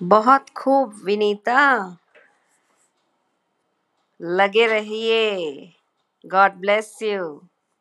बहुत खूब विनीता। लगे रहिए। God bless you